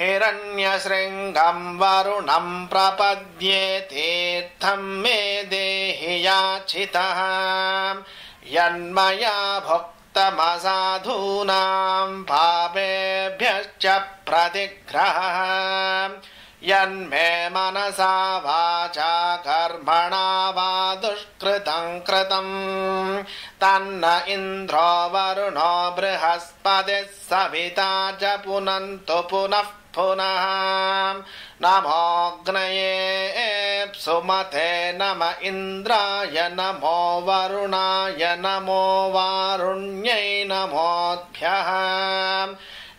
हिरण्यशृङ्गम् वरुणम् प्रपद्ये तीर्थम् मे देहि याचितः। यन्मया भुक्तमसाधूनाम् पापेभ्यश्च प्रतिग्रहः। यन्मे मनसा वाचा कर्मणा वा दुष्कृतम् कृतम्। तन्न इन्द्रो वरुणो बृहस्पतिः सविता च पुनन्तु पुनः पुनः नमोऽग्नये सुमते नम इन्द्राय नमो वरुणाय नमो वारुण्यै नमोऽभ्यः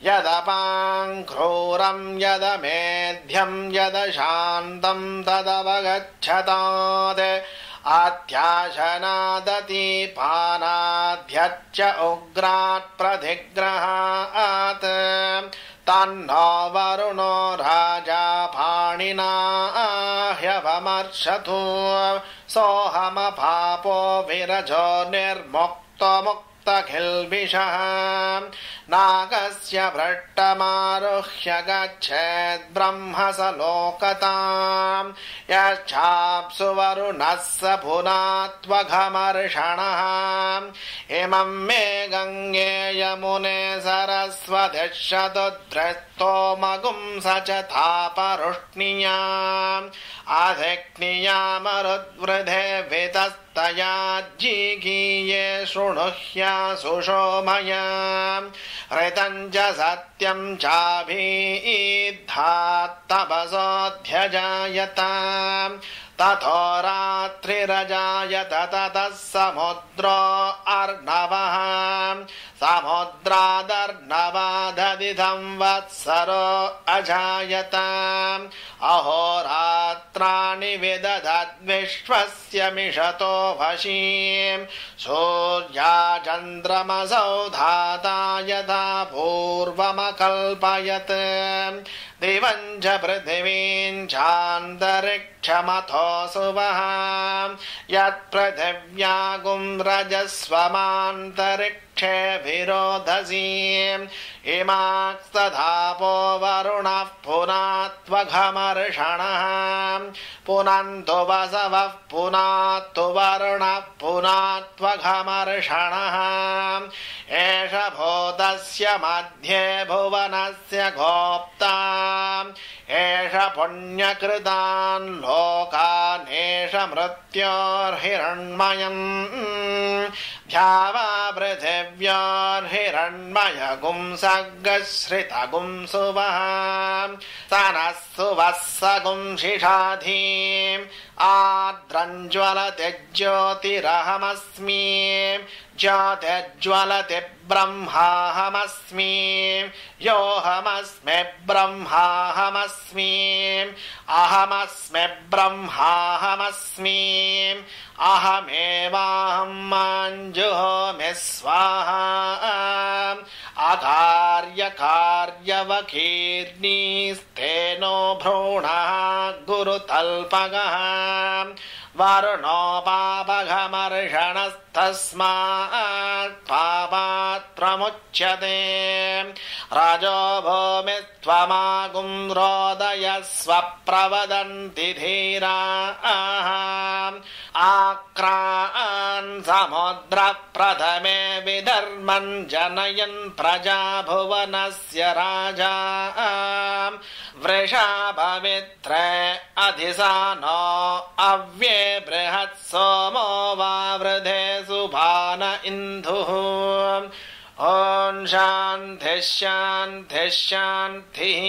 यदपाङ्क्रूरम् यदमेध्यम् यदशान्तम् तदवगच्छतात्। अत्याशनादतीपानाध्यच्च उग्रात् प्रधिग्रहात् तन्नो वरुणो राजा पाणिना ह्यवमर्शतु सोऽहमपापो विरजो निर्मुक्तमुक्तखिल्बिषः नागस्य भ्रष्टमारुह्य गच्छेद् ब्रह्म स लोकताम् यश्चाप्सु वरुणः स पुनात्वघमर्षणः इमम् मे गङ्गे यमुने सरस्वतिशतुद्रस्तोमगुं स च तापरुष्णियाम् अधिक्नियामरुद्वृधे वितस्तया जिगीये शृणुह्या सुषोमया च सत्यम् चाभीद्धात्तपसोऽध्यजायत ततो रात्रिरजायत ततः समुद्रो अर्णवः समुद्रादर्णवाददिधम् वत्सरो अजायत अहोरात्राणि विदधद्विश्वस्य मिषतो वशीम्। सूर्या चन्द्रमसौ धाता यथा पूर्वमकल्पयत्। दिवम् च पृथिवीम् चान्तरिक्षमथो सुवः यत्पृथिव्यागुम् रजस्वमान्तरिक्षे विरोधसी इमास्तधापो वरुणः पुनात्वघमर्षणः पुनन्तु वसवः पुनात्तु वरुणः पुनात्वघमर्षणः एष भूतस्य मध्ये भुवनस्य गोप्ता। एष पुण्यकृतान् लोकानेष मृत्योर्हिरण्मयम्। ध्यावा पृथिव्योर्हिरण्मयगुं सगश्रितगुं सुवः स नः सुवः सगुं शिषाधीम् आद्रञ्ज्वलति ज्योतिरहमस्मि ज्योतिज्वलति ब्रह्माहमस्मि योऽहमस्मि ब्रह्माहमस्मि अहमस्मि ब्रह्माहमस्मि अहमेवाहं माञ्जुहोमि स्वाहा अकार्यकार्यवकीर्णीस्तेनो भ्रूणः गुरुतल्पगः वरुणोपापघमर्षणस्तस्मात् पापात् प्रमुच्यते रजो भूमि त्वमागुं रोदय स्वप्रवदन्ति धीरा। आक्रान् समुद्र प्रथमे विधर्मन् जनयन् प्रजा भुवनस्य राजा वृषा पवित्रे अधिसानो अव्ये बृहत् सोमो वावृधे सुभान इन्दुः ॐ शान्तिः शान्तिः शान्तिः